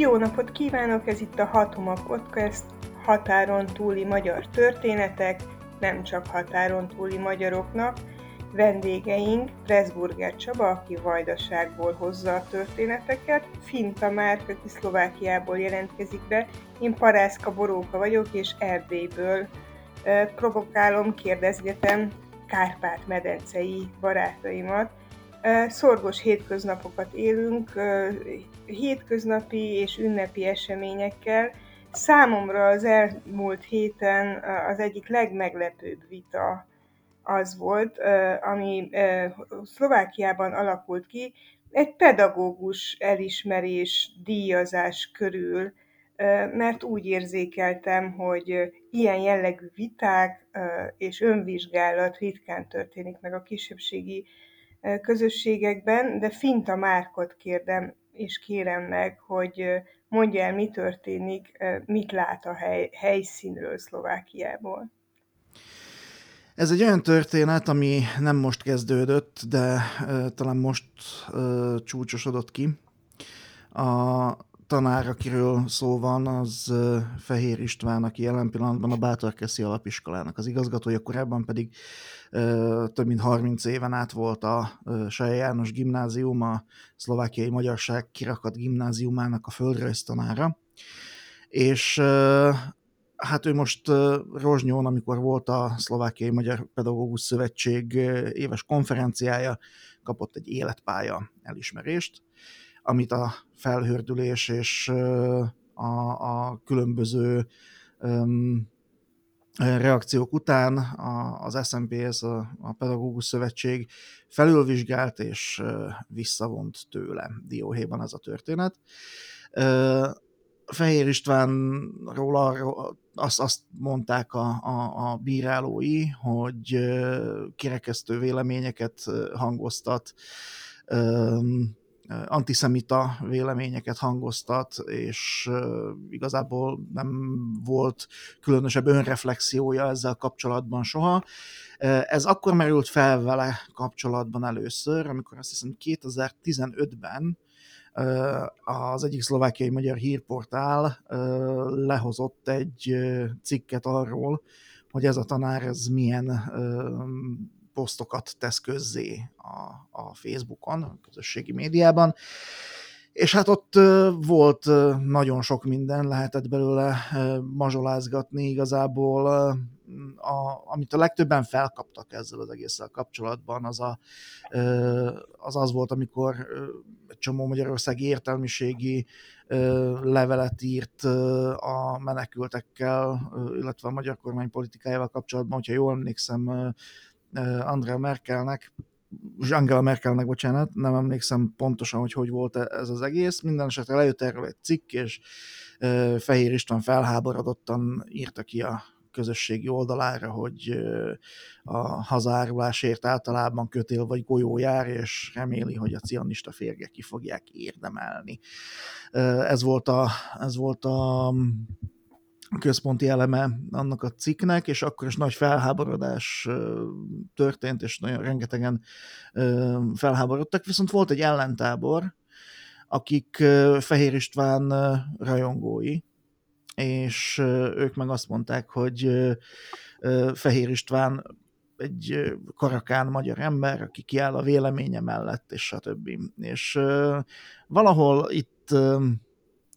Jó napot kívánok, ez itt a Hatoma Podcast, határon túli magyar történetek, nem csak határon túli magyaroknak. Vendégeink Pressburger Csaba, aki Vajdaságból hozza a történeteket, Finta Márk, aki Szlovákiából jelentkezik be, én Parászka Boróka vagyok, és Erdélyből provokálom, kérdezgetem Kárpát-medencei barátaimat. Szorgos hétköznapokat élünk, hétköznapi és ünnepi eseményekkel. Számomra az elmúlt héten az egyik legmeglepőbb vita az volt, ami Szlovákiában alakult ki, egy pedagógus elismerés, díjazás körül, mert úgy érzékeltem, hogy ilyen jellegű viták és önvizsgálat ritkán történik meg a kisebbségi közösségekben, de Finta Márkot kérdem, és kérem meg, hogy mondja el, mi történik, mit lát a hely, helyszínről Szlovákiából. Ez egy olyan történet, ami nem most kezdődött, de uh, talán most uh, csúcsosodott ki. A tanár, akiről szó van, az Fehér István, aki jelen pillanatban a Bátorkeszi Alapiskolának az igazgatója, korábban pedig több mint 30 éven át volt a Saja János Gimnázium, a Szlovákiai Magyarság kirakat gimnáziumának a földrajztanára. És hát ő most Rozsnyón, amikor volt a Szlovákiai Magyar Pedagógus Szövetség éves konferenciája, kapott egy életpálya elismerést, amit a felhördülés és a, a különböző reakciók után az SMPS, a, a Pedagógus Szövetség felülvizsgált és visszavont tőle dióhéjban ez a történet. Fehér Istvánról azt, azt mondták a, a, a bírálói, hogy kirekesztő véleményeket hangoztat, antiszemita véleményeket hangoztat, és igazából nem volt különösebb önreflexiója ezzel kapcsolatban soha. Ez akkor merült fel vele kapcsolatban először, amikor azt hiszem 2015-ben az egyik szlovákiai magyar hírportál lehozott egy cikket arról, hogy ez a tanár ez milyen posztokat tesz közzé a, a Facebookon, a közösségi médiában, és hát ott volt nagyon sok minden, lehetett belőle mazsolázgatni igazából. A, amit a legtöbben felkaptak ezzel az egésszel kapcsolatban, az, a, az az volt, amikor egy csomó magyarországi értelmiségi levelet írt a menekültekkel, illetve a magyar kormány politikájával kapcsolatban, hogyha jól emlékszem, Andrea Merkelnek, Angela Merkelnek, bocsánat, nem emlékszem pontosan, hogy hogy volt ez az egész. Minden esetre lejött erről egy cikk, és Fehér István felháborodottan írta ki a közösségi oldalára, hogy a hazárulásért általában kötél vagy golyó jár, és reméli, hogy a cionista férgek ki fogják érdemelni. Ez volt a, ez volt a központi eleme annak a cikknek, és akkor is nagy felháborodás történt, és nagyon rengetegen felháborodtak, viszont volt egy ellentábor, akik Fehér István rajongói, és ők meg azt mondták, hogy Fehér István egy karakán magyar ember, aki kiáll a véleménye mellett, és stb. És valahol itt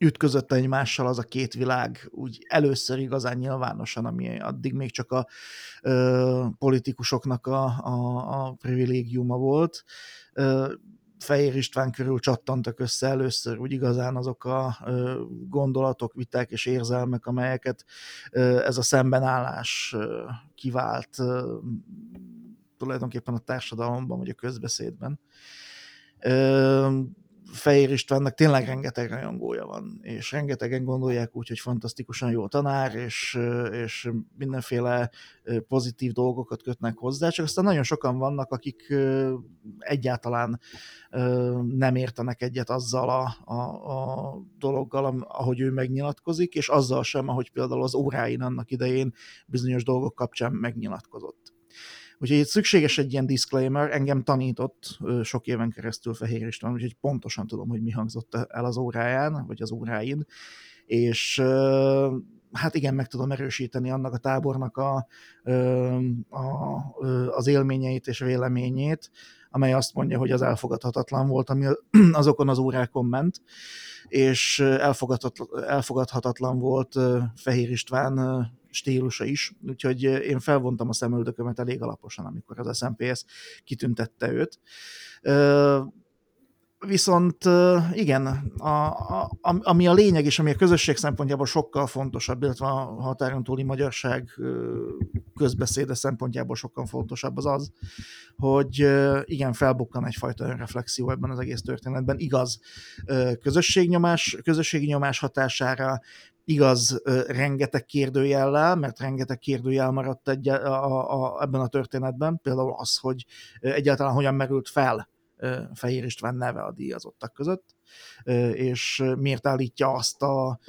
ütközött egymással az a két világ úgy először igazán nyilvánosan, ami addig még csak a ö, politikusoknak a, a, a privilégiuma volt. Ö, Fehér István körül csattantak össze először úgy igazán azok a ö, gondolatok, viták és érzelmek, amelyeket ö, ez a szembenállás ö, kivált ö, tulajdonképpen a társadalomban, vagy a közbeszédben. Ö, Fehér Istvánnak tényleg rengeteg rajongója van, és rengetegen gondolják úgy, hogy fantasztikusan jó tanár, és, és mindenféle pozitív dolgokat kötnek hozzá, csak aztán nagyon sokan vannak, akik egyáltalán nem értenek egyet azzal a, a, a dologgal, ahogy ő megnyilatkozik, és azzal sem, ahogy például az óráin annak idején bizonyos dolgok kapcsán megnyilatkozott. Úgyhogy itt szükséges egy ilyen disclaimer, engem tanított sok éven keresztül Fehér István, úgyhogy pontosan tudom, hogy mi hangzott el az óráján, vagy az óráin, és hát igen, meg tudom erősíteni annak a tábornak a, a, az élményeit és véleményét, amely azt mondja, hogy az elfogadhatatlan volt, ami azokon az órákon ment, és elfogadhatatlan, volt Fehér István stílusa is, úgyhogy én felvontam a szemöldökömet elég alaposan, amikor az SMPS kitüntette őt. Viszont igen, a, a, ami a lényeg és ami a közösség szempontjából sokkal fontosabb, illetve a határon túli magyarság közbeszéde szempontjából sokkal fontosabb az az, hogy igen, felbukkan egyfajta önreflexió ebben az egész történetben. Igaz, közösségnyomás, közösségi nyomás hatására, igaz, rengeteg kérdőjellel, mert rengeteg kérdőjel maradt egy, a, a, a, ebben a történetben, például az, hogy egyáltalán hogyan merült fel Fehér István neve a díjazottak között, és miért állítja azt a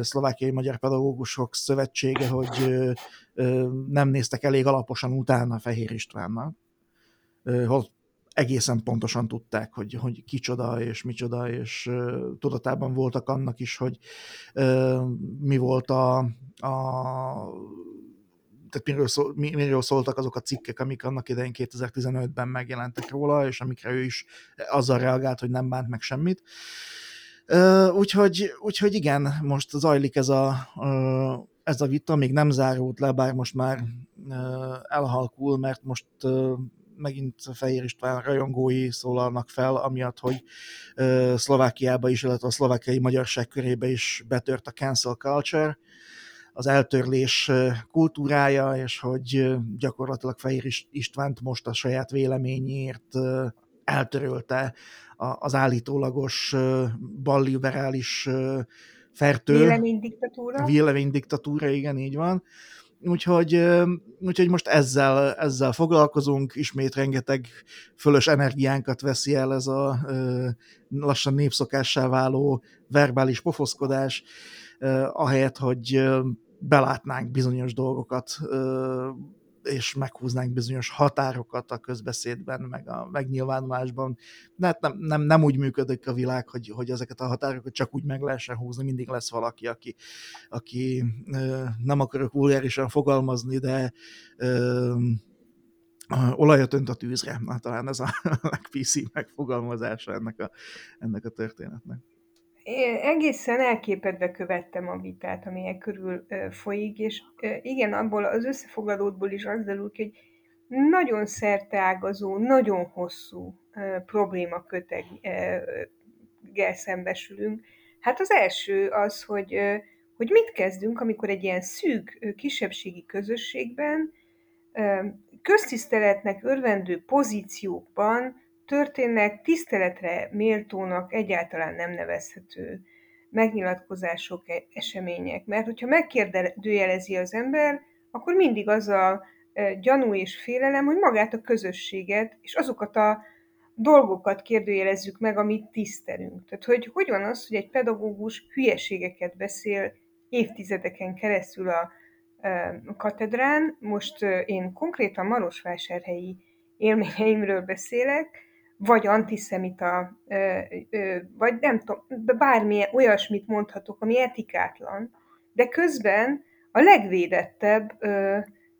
szlovákiai magyar pedagógusok szövetsége, hogy nem néztek elég alaposan utána Fehér Istvánnak, hol egészen pontosan tudták, hogy, hogy kicsoda és micsoda, és tudatában voltak annak is, hogy mi volt a, a tehát miről, szól, miről szóltak azok a cikkek, amik annak idején 2015-ben megjelentek róla, és amikre ő is azzal reagált, hogy nem bánt meg semmit. Úgyhogy, úgyhogy igen, most zajlik ez a, ez a vita, még nem zárult le, bár most már elhalkul, mert most megint Fehér István rajongói szólalnak fel, amiatt, hogy Szlovákiába is, illetve a szlovákiai magyarság körébe is betört a cancel culture, az eltörlés kultúrája, és hogy gyakorlatilag Fehér Istvánt most a saját véleményért eltörölte az állítólagos balliberális fertő. Véleménydiktatúra. Véleménydiktatúra, igen, így van. Úgyhogy, úgyhogy most ezzel, ezzel foglalkozunk, ismét rengeteg fölös energiánkat veszi el ez a lassan népszokássá váló verbális pofoszkodás, ahelyett, hogy belátnánk bizonyos dolgokat, és meghúznánk bizonyos határokat a közbeszédben, meg a megnyilvánulásban. De hát nem, nem, nem úgy működik a világ, hogy, hogy ezeket a határokat csak úgy meg lehessen húzni, mindig lesz valaki, aki, aki nem akarok vulgárisan fogalmazni, de olajat önt a tűzre. Na, talán ez a legPC megfogalmazása ennek a, ennek a történetnek egészen elképedve követtem a vitát, amilyen körül folyik, és igen, abból az összefoglalódból is az derül ki, hogy nagyon szerteágazó, nagyon hosszú problémaköteggel szembesülünk. Hát az első az, hogy, hogy mit kezdünk, amikor egy ilyen szűk kisebbségi közösségben köztiszteletnek örvendő pozíciókban történnek tiszteletre méltónak egyáltalán nem nevezhető megnyilatkozások, e, események. Mert hogyha megkérdőjelezi az ember, akkor mindig az a e, gyanú és félelem, hogy magát a közösséget és azokat a dolgokat kérdőjelezzük meg, amit tisztelünk. Tehát, hogy hogy van az, hogy egy pedagógus hülyeségeket beszél évtizedeken keresztül a, e, a katedrán, most én konkrétan Marosvásárhelyi élményeimről beszélek, vagy antiszemita, vagy nem tudom, bármilyen olyasmit mondhatok, ami etikátlan, de közben a legvédettebb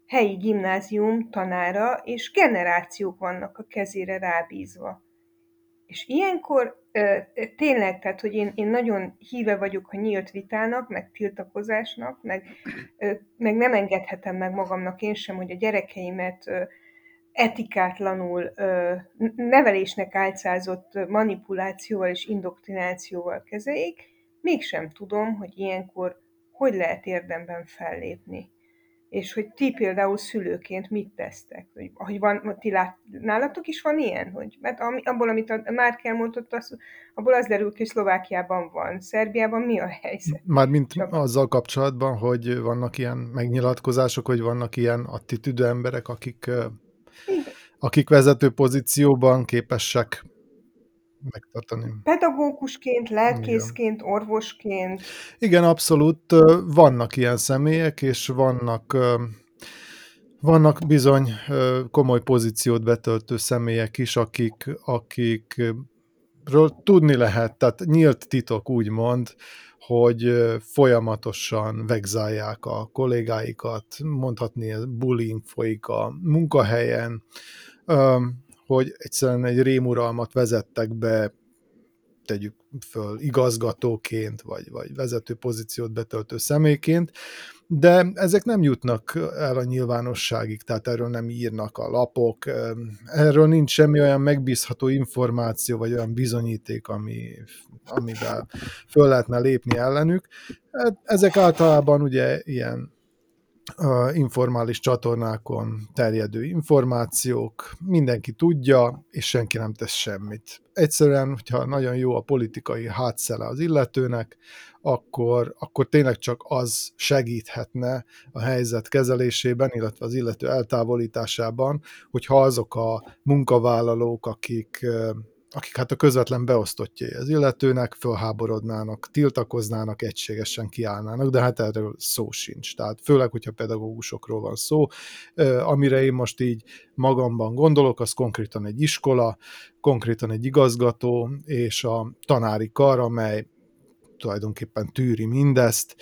helyi gimnázium tanára, és generációk vannak a kezére rábízva. És ilyenkor tényleg, tehát, hogy én, én nagyon híve vagyok a nyílt vitának, meg tiltakozásnak, meg, meg nem engedhetem meg magamnak én sem, hogy a gyerekeimet etikátlanul nevelésnek álcázott manipulációval és indoktrinációval kezeljék, mégsem tudom, hogy ilyenkor hogy lehet érdemben fellépni. És hogy ti például szülőként mit tesztek? Hogy, hogy van, ti lát, nálatok is van ilyen? Hogy, mert abból, amit a Márk elmondott, az, abból az derül ki, hogy Szlovákiában van. Szerbiában mi a helyzet? Mármint Csak... azzal kapcsolatban, hogy vannak ilyen megnyilatkozások, hogy vannak ilyen attitűdő emberek, akik akik vezető pozícióban képesek megtartani. Pedagógusként, lelkészként, Igen. orvosként. Igen, abszolút. Vannak ilyen személyek, és vannak vannak bizony komoly pozíciót betöltő személyek is, akik, akikről tudni lehet, tehát nyílt titok úgymond, hogy folyamatosan vegzálják a kollégáikat, mondhatni bullying folyik a munkahelyen, hogy egyszerűen egy rémuralmat vezettek be, tegyük föl igazgatóként, vagy, vagy vezető pozíciót betöltő személyként, de ezek nem jutnak el a nyilvánosságig, tehát erről nem írnak a lapok, erről nincs semmi olyan megbízható információ, vagy olyan bizonyíték, ami, amivel föl lehetne lépni ellenük. Hát ezek általában ugye ilyen informális csatornákon terjedő információk, mindenki tudja, és senki nem tesz semmit. Egyszerűen, hogyha nagyon jó a politikai hátszele az illetőnek, akkor, akkor tényleg csak az segíthetne a helyzet kezelésében, illetve az illető eltávolításában, hogyha azok a munkavállalók, akik akik hát a közvetlen beosztottjai az illetőnek, fölháborodnának, tiltakoznának, egységesen kiállnának, de hát erről szó sincs. Tehát főleg, hogyha pedagógusokról van szó, amire én most így magamban gondolok, az konkrétan egy iskola, konkrétan egy igazgató, és a tanári kar, amely tulajdonképpen tűri mindezt,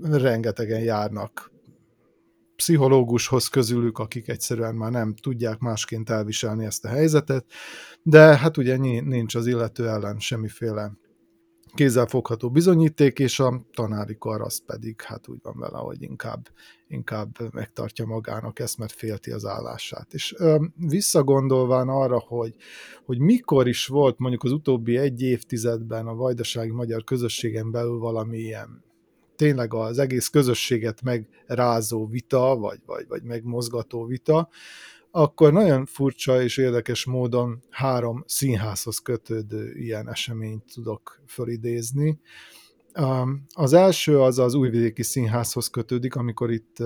rengetegen járnak pszichológushoz közülük, akik egyszerűen már nem tudják másként elviselni ezt a helyzetet, de hát ugye nincs az illető ellen semmiféle kézzelfogható bizonyíték, és a tanári kar az pedig hát úgy van vele, hogy inkább, inkább megtartja magának ezt, mert félti az állását. És ö, visszagondolván arra, hogy, hogy mikor is volt mondjuk az utóbbi egy évtizedben a vajdasági magyar közösségen belül valami ilyen tényleg az egész közösséget megrázó vita, vagy, vagy, vagy megmozgató vita, akkor nagyon furcsa és érdekes módon három színházhoz kötődő ilyen eseményt tudok fölidézni. Az első az az újvidéki színházhoz kötődik, amikor itt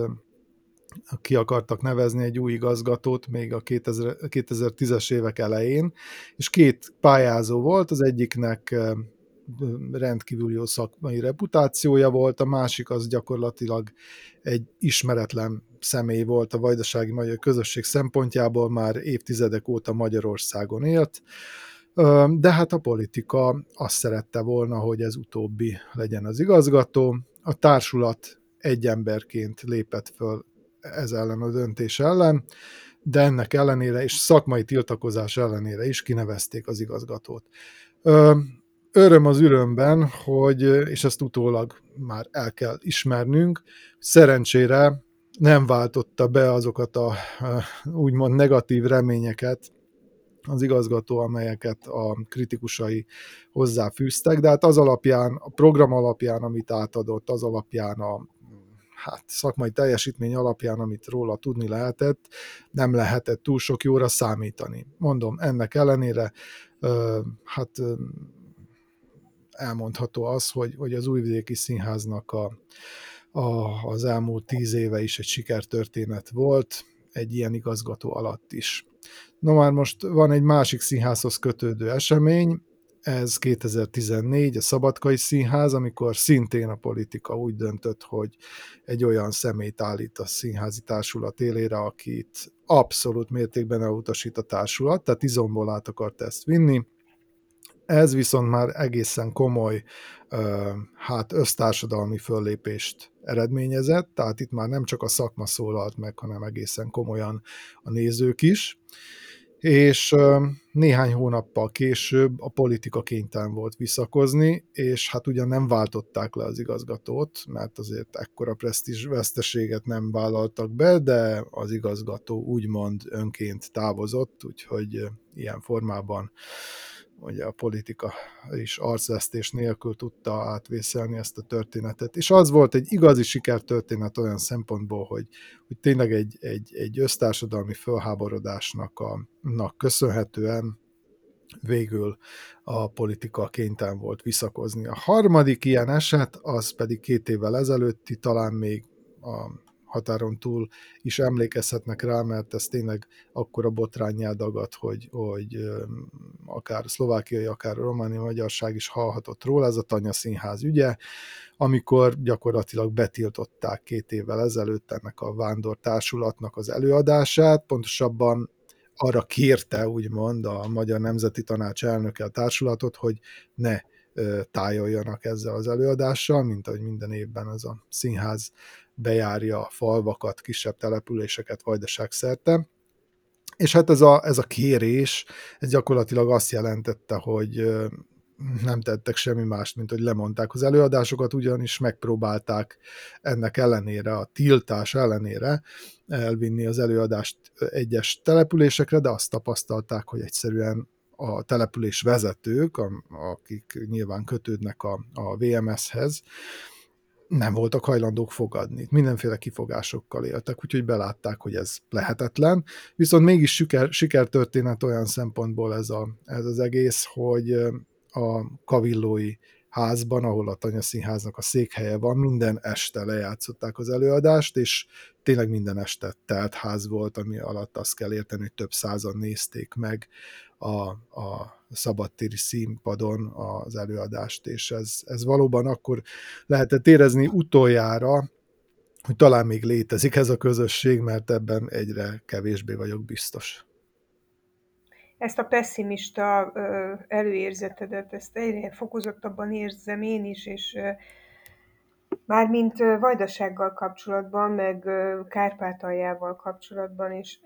ki akartak nevezni egy új igazgatót még a 2000, 2010-es évek elején, és két pályázó volt, az egyiknek rendkívül jó szakmai reputációja volt, a másik az gyakorlatilag egy ismeretlen személy volt a vajdasági magyar közösség szempontjából, már évtizedek óta Magyarországon élt, de hát a politika azt szerette volna, hogy ez utóbbi legyen az igazgató. A társulat egy emberként lépett föl ez ellen a döntés ellen, de ennek ellenére és szakmai tiltakozás ellenére is kinevezték az igazgatót öröm az örömben, hogy, és ezt utólag már el kell ismernünk, szerencsére nem váltotta be azokat a úgymond negatív reményeket az igazgató, amelyeket a kritikusai hozzáfűztek, de hát az alapján, a program alapján, amit átadott, az alapján a hát, szakmai teljesítmény alapján, amit róla tudni lehetett, nem lehetett túl sok jóra számítani. Mondom, ennek ellenére hát elmondható az, hogy, hogy az Újvidéki Színháznak a, a, az elmúlt tíz éve is egy sikertörténet volt, egy ilyen igazgató alatt is. No már most van egy másik színházhoz kötődő esemény, ez 2014, a Szabadkai Színház, amikor szintén a politika úgy döntött, hogy egy olyan szemét állít a színházi társulat élére, akit abszolút mértékben elutasít a társulat, tehát izomból át akart ezt vinni, ez viszont már egészen komoly hát össztársadalmi föllépést eredményezett, tehát itt már nem csak a szakma szólalt meg, hanem egészen komolyan a nézők is, és néhány hónappal később a politika kénytelen volt visszakozni, és hát ugyan nem váltották le az igazgatót, mert azért ekkora presztízs veszteséget nem vállaltak be, de az igazgató úgymond önként távozott, úgyhogy ilyen formában ugye a politika is arcvesztés nélkül tudta átvészelni ezt a történetet. És az volt egy igazi sikertörténet olyan szempontból, hogy, hogy tényleg egy, egy, egy össztársadalmi fölháborodásnak a, köszönhetően végül a politika kénytelen volt visszakozni. A harmadik ilyen eset, az pedig két évvel ezelőtti, talán még a határon túl is emlékezhetnek rá, mert ez tényleg akkora botrányjá dagadt, hogy, hogy akár szlovákiai, akár romániai magyarság is hallhatott róla, ez a Tanya Színház ügye, amikor gyakorlatilag betiltották két évvel ezelőtt ennek a vándor társulatnak az előadását, pontosabban arra kérte, úgymond, a Magyar Nemzeti Tanács elnöke a társulatot, hogy ne tájoljanak ezzel az előadással, mint ahogy minden évben ez a színház bejárja falvakat, kisebb településeket vajdaság szerte. És hát ez a, ez a kérés, ez gyakorlatilag azt jelentette, hogy nem tettek semmi mást, mint hogy lemondták az előadásokat, ugyanis megpróbálták ennek ellenére, a tiltás ellenére elvinni az előadást egyes településekre, de azt tapasztalták, hogy egyszerűen a település vezetők, akik nyilván kötődnek a, a VMS-hez, nem voltak hajlandók fogadni. Mindenféle kifogásokkal éltek, úgyhogy belátták, hogy ez lehetetlen. Viszont mégis siker, sikertörténet olyan szempontból ez, a, ez az egész, hogy a kavillói házban, ahol a Tanya Színháznak a székhelye van, minden este lejátszották az előadást, és tényleg minden este telt ház volt, ami alatt azt kell érteni, hogy több százan nézték meg a, a szabadtéri színpadon az előadást, és ez, ez valóban akkor lehetett érezni utoljára, hogy talán még létezik ez a közösség, mert ebben egyre kevésbé vagyok biztos ezt a pessimista előérzetedet, ezt egyre fokozottabban érzem én is, és mármint Vajdasággal kapcsolatban, meg Kárpátaljával kapcsolatban, és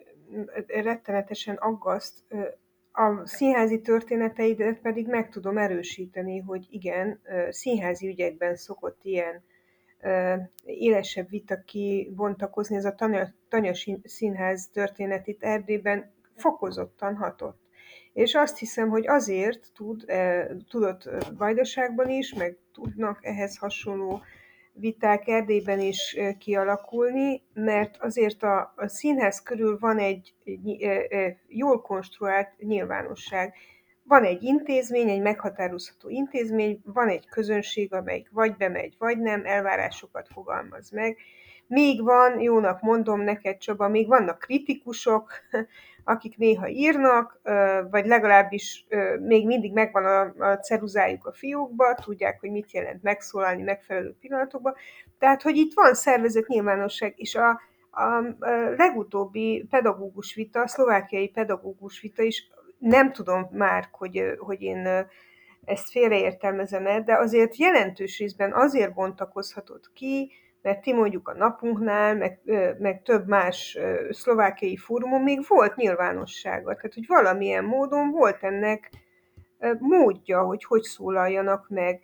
rettenetesen aggaszt. A színházi történeteidet pedig meg tudom erősíteni, hogy igen, színházi ügyekben szokott ilyen élesebb vita kibontakozni. Ez a Tanya, Tanya Színház történet itt Erdélyben fokozottan hatott. És azt hiszem, hogy azért tud, e, tudott Vajdaságban is, meg tudnak ehhez hasonló viták Erdélyben is kialakulni, mert azért a, a színház körül van egy, egy e, jól konstruált nyilvánosság. Van egy intézmény, egy meghatározható intézmény, van egy közönség, amelyik vagy bemegy, vagy nem, elvárásokat fogalmaz meg. Még van, jónak mondom neked Csaba, még vannak kritikusok, akik néha írnak, vagy legalábbis még mindig megvan a, ceruzájuk a fiókba, tudják, hogy mit jelent megszólalni megfelelő pillanatokban. Tehát, hogy itt van szervezet nyilvánosság, és a, a legutóbbi pedagógus vita, a szlovákiai pedagógus vita is, nem tudom már, hogy, hogy én ezt félreértelmezem-e, de azért jelentős részben azért bontakozhatott ki, mert ti mondjuk a napunknál, meg, meg több más szlovákiai fórumon még volt nyilvánossága. Tehát, hogy valamilyen módon volt ennek módja, hogy hogy szólaljanak meg.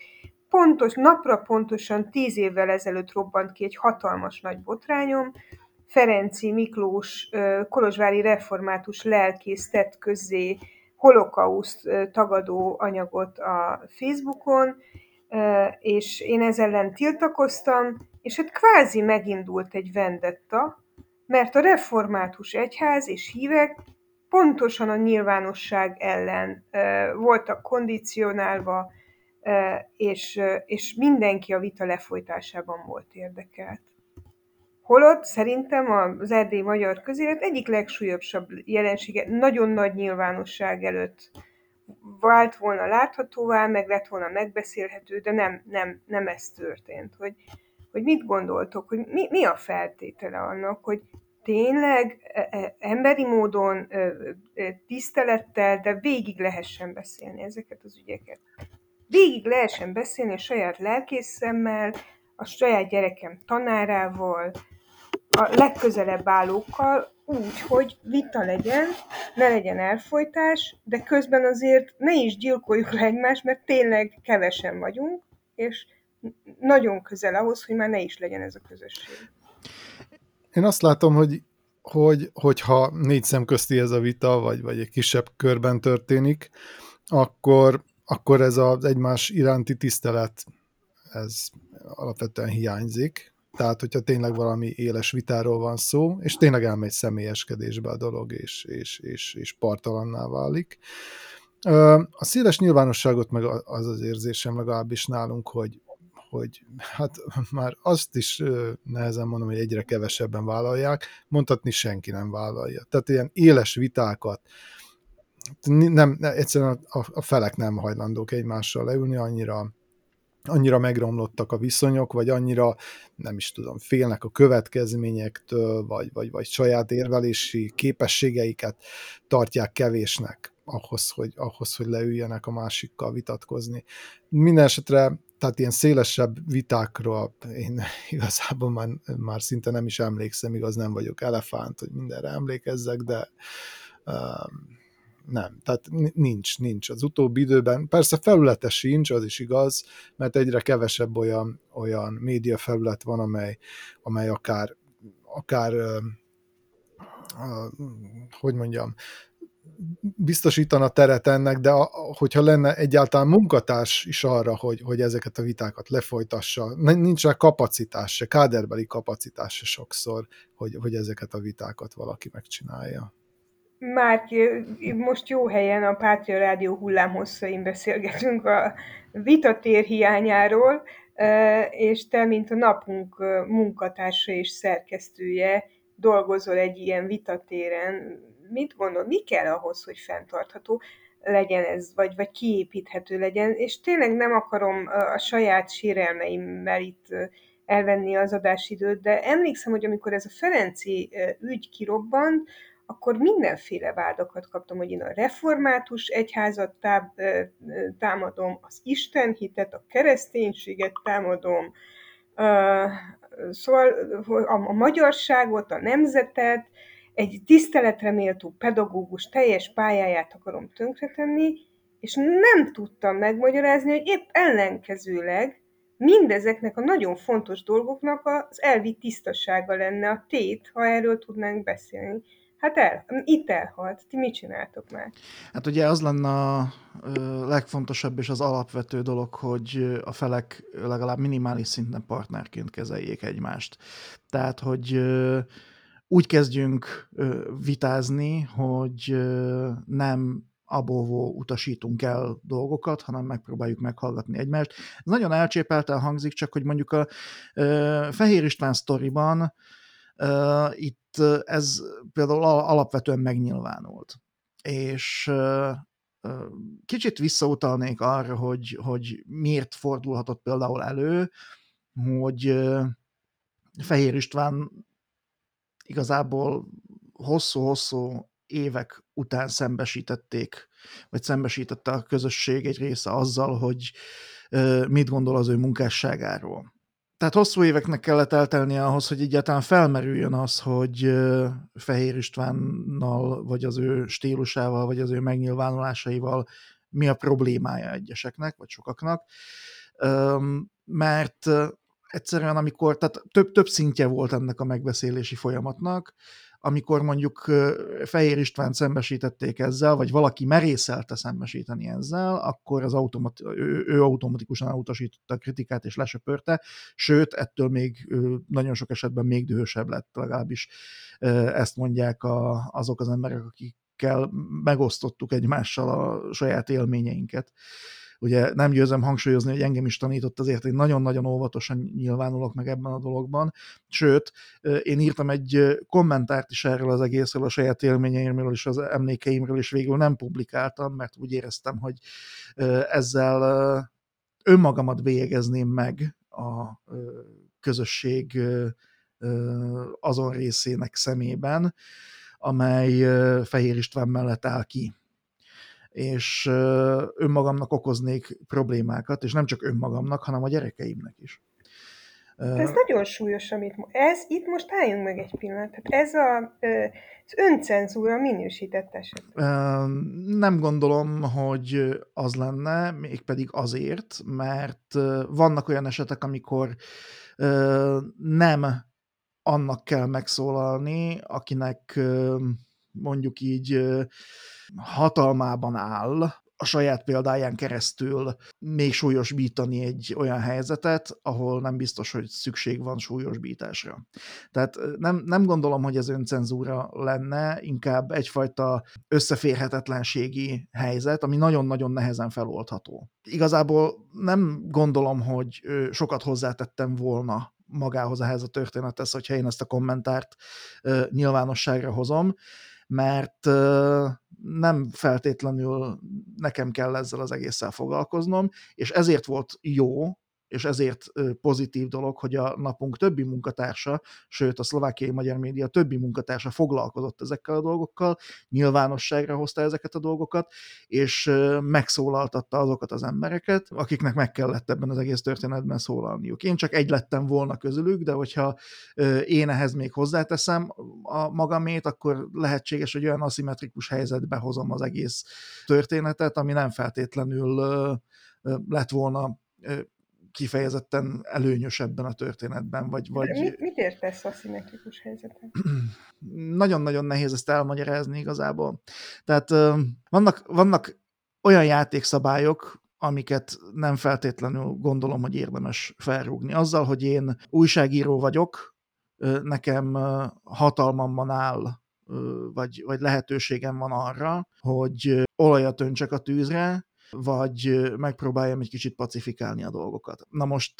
Pontos, napra pontosan tíz évvel ezelőtt robbant ki egy hatalmas nagy botrányom, Ferenci Miklós kolozsvári református lelkész tett közzé holokauszt tagadó anyagot a Facebookon, és én ezzel ellen tiltakoztam, és hát kvázi megindult egy vendetta, mert a református egyház és hívek pontosan a nyilvánosság ellen voltak kondicionálva, és, és mindenki a vita lefolytásában volt érdekelt. Holott szerintem az erdélyi magyar közélet egyik legsúlyosabb jelensége nagyon nagy nyilvánosság előtt vált volna láthatóvá, meg lett volna megbeszélhető, de nem, nem, nem ez történt. Hogy, hogy mit gondoltok, hogy mi, mi a feltétele annak, hogy tényleg e, e, emberi módon, tisztelettel, de végig lehessen beszélni ezeket az ügyeket. Végig lehessen beszélni a saját lelkészemmel, a saját gyerekem tanárával, a legközelebb állókkal, úgy, hogy vita legyen, ne legyen elfolytás, de közben azért ne is gyilkoljuk le egymást, mert tényleg kevesen vagyunk, és nagyon közel ahhoz, hogy már ne is legyen ez a közösség. Én azt látom, hogy, hogy hogyha négy szem közti ez a vita, vagy, vagy egy kisebb körben történik, akkor, akkor ez az egymás iránti tisztelet, ez alapvetően hiányzik. Tehát, hogyha tényleg valami éles vitáról van szó, és tényleg elmegy személyeskedésbe a dolog, és, és, és, és partalanná válik. A széles nyilvánosságot meg az az érzésem legalábbis nálunk, hogy hogy hát már azt is nehezen mondom, hogy egyre kevesebben vállalják, mondhatni senki nem vállalja. Tehát ilyen éles vitákat, nem, egyszerűen a, a felek nem hajlandók egymással leülni, annyira annyira megromlottak a viszonyok, vagy annyira, nem is tudom, félnek a következményektől, vagy, vagy, vagy saját érvelési képességeiket tartják kevésnek ahhoz, hogy, ahhoz, hogy leüljenek a másikkal vitatkozni. Minden esetre, tehát ilyen szélesebb vitákról én igazából már, már szinte nem is emlékszem, igaz nem vagyok elefánt, hogy mindenre emlékezzek, de um, nem, tehát nincs, nincs. Az utóbbi időben, persze felülete sincs, az is igaz, mert egyre kevesebb olyan, olyan média felület van, amely, amely akár, akár hogy mondjam, biztosítana teret ennek, de a, hogyha lenne egyáltalán munkatárs is arra, hogy, hogy ezeket a vitákat lefolytassa, nincs rá kapacitás se, káderbeli kapacitás se sokszor, hogy, hogy ezeket a vitákat valaki megcsinálja. Márk, most jó helyen a Pátria Rádió hullámhosszain beszélgetünk a vitatér hiányáról, és te, mint a napunk munkatársa és szerkesztője, dolgozol egy ilyen vitatéren. Mit gondol, mi kell ahhoz, hogy fenntartható legyen ez, vagy, vagy kiépíthető legyen, és tényleg nem akarom a saját sérelmeimmel itt elvenni az adásidőt, de emlékszem, hogy amikor ez a Ferenci ügy kirobbant, akkor mindenféle vádakat kaptam, hogy én a református egyházat táb, támadom, az Istenhitet, a kereszténységet támadom, szóval a, a magyarságot, a nemzetet, egy tiszteletre méltó pedagógus teljes pályáját akarom tönkretenni, és nem tudtam megmagyarázni, hogy épp ellenkezőleg mindezeknek a nagyon fontos dolgoknak az elvi tisztasága lenne a tét, ha erről tudnánk beszélni. Hát el, itt elhalt. Ti mit csináltok már? Hát ugye az lenne a legfontosabb és az alapvető dolog, hogy a felek legalább minimális szinten partnerként kezeljék egymást. Tehát, hogy úgy kezdjünk vitázni, hogy nem abóvó utasítunk el dolgokat, hanem megpróbáljuk meghallgatni egymást. Nagyon elcsépelten hangzik, csak hogy mondjuk a Fehér István sztoriban itt ez például alapvetően megnyilvánult. És kicsit visszautalnék arra, hogy, hogy miért fordulhatott például elő, hogy Fehér István igazából hosszú-hosszú évek után szembesítették, vagy szembesítette a közösség egy része azzal, hogy mit gondol az ő munkásságáról tehát hosszú éveknek kellett eltelnie ahhoz, hogy egyáltalán felmerüljön az, hogy Fehér Istvánnal, vagy az ő stílusával, vagy az ő megnyilvánulásaival mi a problémája egyeseknek, vagy sokaknak. Mert egyszerűen amikor, tehát több, több szintje volt ennek a megbeszélési folyamatnak, amikor mondjuk Fehér István szembesítették ezzel, vagy valaki merészelte szembesíteni ezzel, akkor az automat, ő, ő automatikusan elutasította a kritikát és lesöpörte, sőt, ettől még nagyon sok esetben még dühösebb lett, legalábbis ezt mondják a, azok az emberek, akikkel megosztottuk egymással a saját élményeinket ugye nem győzem hangsúlyozni, hogy engem is tanított, azért én nagyon-nagyon óvatosan nyilvánulok meg ebben a dologban, sőt, én írtam egy kommentárt is erről az egészről, a saját élményeimről és az emlékeimről, és végül nem publikáltam, mert úgy éreztem, hogy ezzel önmagamat bélyegezném meg a közösség azon részének szemében, amely Fehér István mellett áll ki és önmagamnak okoznék problémákat, és nem csak önmagamnak, hanem a gyerekeimnek is. Ez nagyon súlyos, amit ez itt most álljunk meg egy pillanat. ez a, az öncenzúra minősített eset. Nem gondolom, hogy az lenne, mégpedig azért, mert vannak olyan esetek, amikor nem annak kell megszólalni, akinek mondjuk így hatalmában áll a saját példáján keresztül még súlyosbítani egy olyan helyzetet, ahol nem biztos, hogy szükség van súlyosbításra. Tehát nem, nem gondolom, hogy ez öncenzúra lenne, inkább egyfajta összeférhetetlenségi helyzet, ami nagyon-nagyon nehezen feloldható. Igazából nem gondolom, hogy sokat hozzátettem volna magához ehhez a történethez, hogyha én ezt a kommentárt nyilvánosságra hozom, mert nem feltétlenül nekem kell ezzel az egésszel foglalkoznom, és ezért volt jó, és ezért pozitív dolog, hogy a napunk többi munkatársa, sőt a szlovákiai magyar média többi munkatársa foglalkozott ezekkel a dolgokkal, nyilvánosságra hozta ezeket a dolgokat, és megszólaltatta azokat az embereket, akiknek meg kellett ebben az egész történetben szólalniuk. Én csak egy lettem volna közülük, de hogyha én ehhez még hozzáteszem a magamét, akkor lehetséges, hogy olyan aszimmetrikus helyzetbe hozom az egész történetet, ami nem feltétlenül lett volna kifejezetten előnyös ebben a történetben. Vagy, vagy... Mit, mit értesz a szimmetrikus helyzeten? Nagyon-nagyon nehéz ezt elmagyarázni igazából. Tehát vannak, vannak olyan játékszabályok, amiket nem feltétlenül gondolom, hogy érdemes felrúgni. Azzal, hogy én újságíró vagyok, nekem hatalmamban áll, vagy, vagy lehetőségem van arra, hogy olajat öntsek a tűzre, vagy megpróbáljam egy kicsit pacifikálni a dolgokat. Na most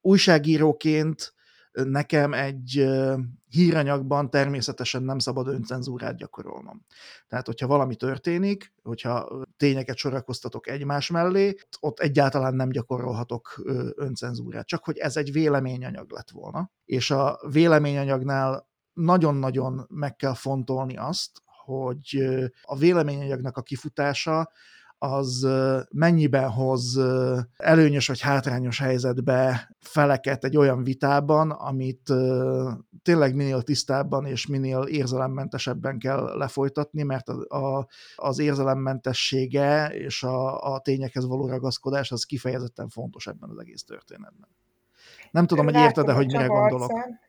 újságíróként nekem egy híranyagban természetesen nem szabad öncenzúrát gyakorolnom. Tehát, hogyha valami történik, hogyha tényeket sorakoztatok egymás mellé, ott egyáltalán nem gyakorolhatok öncenzúrát, csak hogy ez egy véleményanyag lett volna. És a véleményanyagnál nagyon-nagyon meg kell fontolni azt, hogy a véleményanyagnak a kifutása az mennyiben hoz előnyös vagy hátrányos helyzetbe feleket egy olyan vitában, amit tényleg minél tisztábban és minél érzelemmentesebben kell lefolytatni, mert a, a, az érzelemmentessége és a, a tényekhez való ragaszkodás az kifejezetten fontos ebben az egész történetben. Nem tudom, hogy érted-e, hogy mire gondolok. Arcán,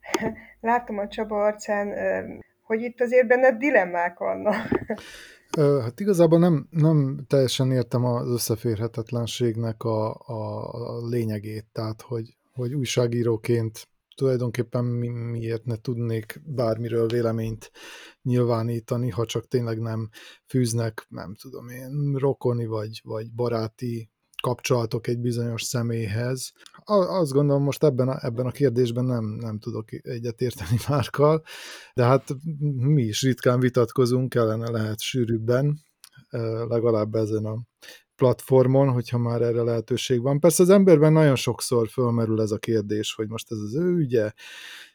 látom a Csaba arcán, hogy itt azért benne dilemmák vannak. Hát igazából nem, nem teljesen értem az összeférhetetlenségnek a, a, a lényegét, tehát hogy, hogy újságíróként tulajdonképpen mi, miért ne tudnék bármiről véleményt nyilvánítani, ha csak tényleg nem fűznek, nem tudom én, rokoni vagy, vagy baráti kapcsolatok egy bizonyos személyhez. Azt gondolom, most ebben a, ebben a kérdésben nem, nem tudok egyetérteni Márkkal, de hát mi is ritkán vitatkozunk, kellene lehet sűrűbben, legalább ezen a platformon, hogyha már erre lehetőség van. Persze az emberben nagyon sokszor fölmerül ez a kérdés, hogy most ez az ő ügye,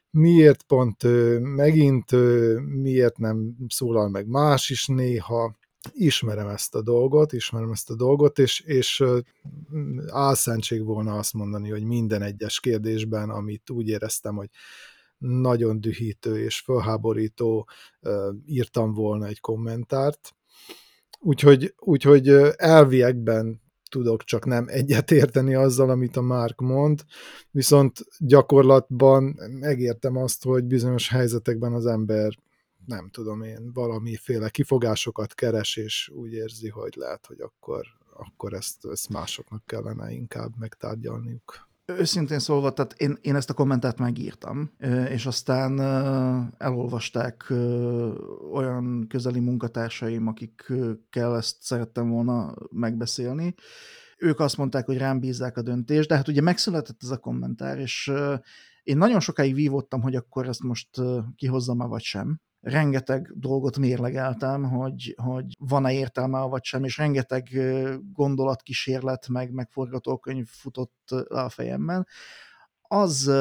miért pont ő, megint ő, miért nem szólal meg más is néha, ismerem ezt a dolgot, ismerem ezt a dolgot, és, és álszentség volna azt mondani, hogy minden egyes kérdésben, amit úgy éreztem, hogy nagyon dühítő és felháborító, írtam volna egy kommentárt. Úgyhogy, úgyhogy elviekben tudok csak nem egyet érteni azzal, amit a Márk mond, viszont gyakorlatban megértem azt, hogy bizonyos helyzetekben az ember nem tudom én, valamiféle kifogásokat keres, és úgy érzi, hogy lehet, hogy akkor, akkor ezt, ezt másoknak kellene inkább megtárgyalniuk. Őszintén szólva, tehát én, én ezt a kommentát megírtam, és aztán elolvasták olyan közeli munkatársaim, akikkel ezt szerettem volna megbeszélni. Ők azt mondták, hogy rám bízzák a döntést, de hát ugye megszületett ez a kommentár, és én nagyon sokáig vívottam, hogy akkor ezt most kihozzam-e vagy sem rengeteg dolgot mérlegeltem, hogy, hogy van-e értelme, vagy sem, és rengeteg gondolatkísérlet, meg, meg forgatókönyv futott le a fejemben. Az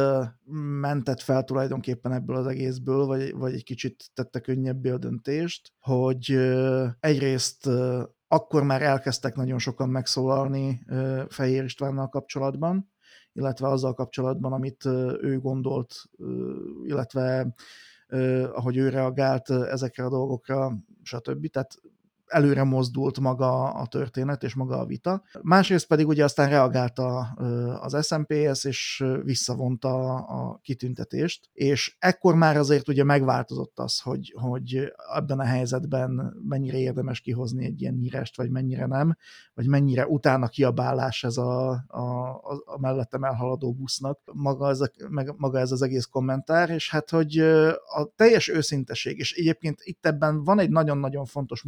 mentett fel tulajdonképpen ebből az egészből, vagy, vagy egy kicsit tette könnyebbé a döntést, hogy egyrészt akkor már elkezdtek nagyon sokan megszólalni Fehér Istvánnal kapcsolatban, illetve azzal kapcsolatban, amit ő gondolt, illetve ahogy ő reagált ezekre a dolgokra, stb. Tehát előre mozdult maga a történet és maga a vita. Másrészt pedig ugye aztán reagálta az SMPS, és visszavonta a kitüntetést, és ekkor már azért ugye megváltozott az, hogy, hogy ebben a helyzetben mennyire érdemes kihozni egy ilyen írást, vagy mennyire nem, vagy mennyire utána kiabálás ez a, a, a mellettem elhaladó busznak, maga ez, a, meg, maga ez az egész kommentár, és hát, hogy a teljes őszinteség, és egyébként itt ebben van egy nagyon-nagyon fontos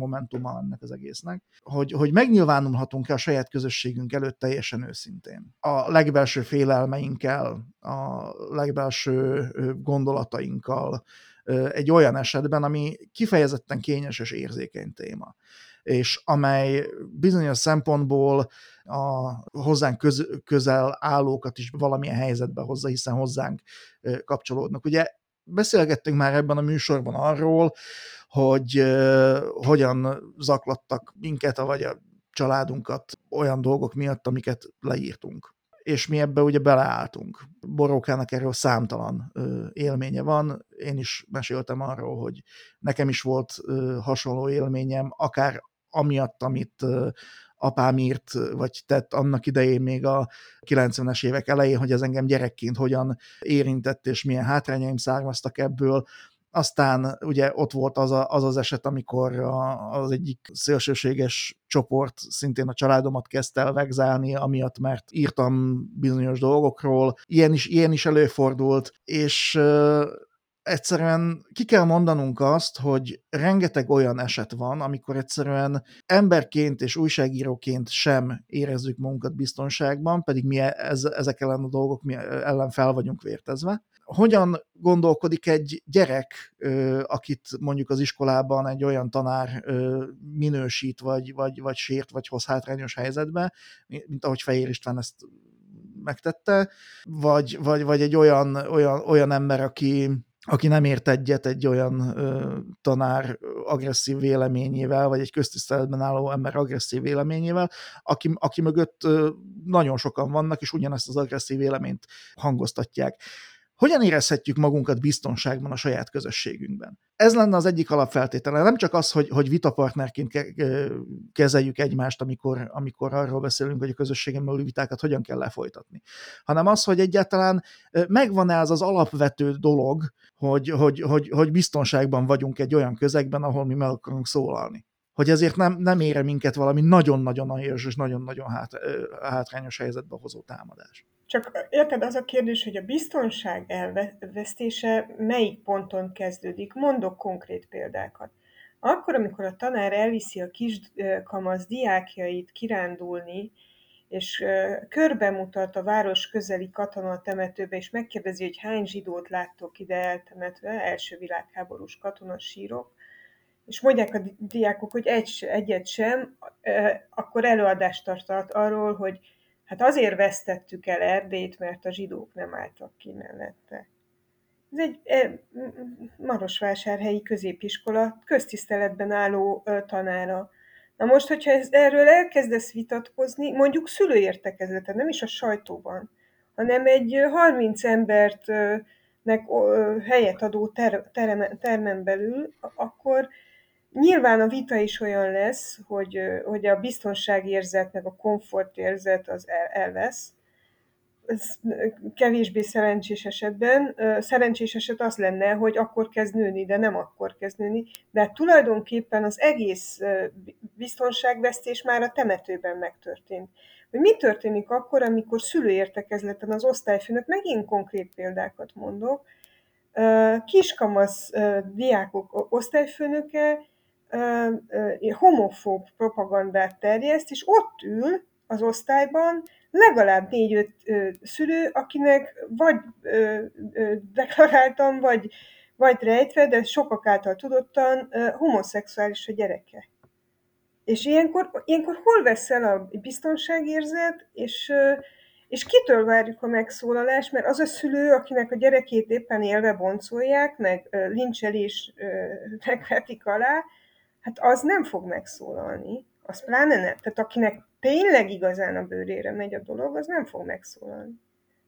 ennek az egésznek, hogy, hogy megnyilvánulhatunk-e a saját közösségünk előtt teljesen őszintén. A legbelső félelmeinkkel, a legbelső gondolatainkkal, egy olyan esetben, ami kifejezetten kényes és érzékeny téma és amely bizonyos szempontból a hozzánk köz, közel állókat is valamilyen helyzetbe hozza, hiszen hozzánk kapcsolódnak. Ugye beszélgettünk már ebben a műsorban arról, hogy hogyan zaklattak minket, vagy a családunkat olyan dolgok miatt, amiket leírtunk. És mi ebbe ugye beleálltunk. Borókának erről számtalan élménye van. Én is meséltem arról, hogy nekem is volt hasonló élményem, akár amiatt, amit apám írt, vagy tett annak idején még a 90-es évek elején, hogy ez engem gyerekként hogyan érintett, és milyen hátrányaim származtak ebből. Aztán ugye ott volt az a, az, az eset, amikor az egyik szélsőséges csoport szintén a családomat kezdte el vegzálni, amiatt, mert írtam bizonyos dolgokról. Ilyen is, ilyen is előfordult, és egyszerűen ki kell mondanunk azt, hogy rengeteg olyan eset van, amikor egyszerűen emberként és újságíróként sem érezzük magunkat biztonságban, pedig mi ez, ezek ellen a dolgok mi ellen fel vagyunk vértezve. Hogyan gondolkodik egy gyerek, akit mondjuk az iskolában egy olyan tanár minősít, vagy, vagy, vagy sért, vagy hoz hátrányos helyzetbe, mint ahogy Fehér István ezt megtette, vagy, vagy, vagy egy olyan, olyan, olyan ember, aki aki nem ért egyet egy olyan ö, tanár agresszív véleményével, vagy egy köztiszteletben álló ember agresszív véleményével, aki, aki mögött ö, nagyon sokan vannak, és ugyanezt az agresszív véleményt hangoztatják. Hogyan érezhetjük magunkat biztonságban a saját közösségünkben? Ez lenne az egyik alapfeltétele. Nem csak az, hogy, hogy vitapartnerként kezeljük egymást, amikor, amikor arról beszélünk, hogy a közösségen belül vitákat hogyan kell lefolytatni, hanem az, hogy egyáltalán megvan-e az az alapvető dolog, hogy, hogy, hogy, hogy biztonságban vagyunk egy olyan közegben, ahol mi meg akarunk szólalni hogy ezért nem, nem ére minket valami nagyon-nagyon nagy és nagyon-nagyon hát, hátrányos helyzetbe hozó támadás. Csak érted, az a kérdés, hogy a biztonság elvesztése melyik ponton kezdődik? Mondok konkrét példákat. Akkor, amikor a tanár elviszi a kis kamasz diákjait kirándulni, és körbe mutat a város közeli katona temetőbe, és megkérdezi, hogy hány zsidót láttok ide eltemetve, első világháborús katonasírok, és mondják a diákok, hogy egy, egyet sem, akkor előadást tartott arról, hogy Hát azért vesztettük el Erdélyt, mert a zsidók nem álltak ki mellette. Ez egy e, Marosvásárhelyi középiskola köztiszteletben álló tanára. Na most, hogyha ez, erről elkezdesz vitatkozni, mondjuk szülőértekezleten, nem is a sajtóban, hanem egy 30 embertnek helyet adó ter, termen belül, akkor Nyilván a vita is olyan lesz, hogy, hogy a biztonságérzet meg a komfortérzet az el, elvesz. Ez kevésbé szerencsés esetben. Szerencsés eset az lenne, hogy akkor kezd nőni, de nem akkor kezd nőni. De tulajdonképpen az egész biztonságvesztés már a temetőben megtörtént. Hogy mi történik akkor, amikor szülőértekezleten az osztályfőnök, megint konkrét példákat mondok, kiskamasz diákok osztályfőnöke homofób propagandát terjeszt, és ott ül az osztályban legalább négy-öt szülő, akinek vagy deklaráltan, vagy, vagy rejtve, de sokak által tudottan homoszexuális a gyereke. És ilyenkor, ilyenkor hol vesz el a biztonságérzet, és, és kitől várjuk a megszólalást, mert az a szülő, akinek a gyerekét éppen élve boncolják, meg lincselésnek vetik alá, hát az nem fog megszólalni. Az pláne nem. Tehát akinek tényleg igazán a bőrére megy a dolog, az nem fog megszólalni.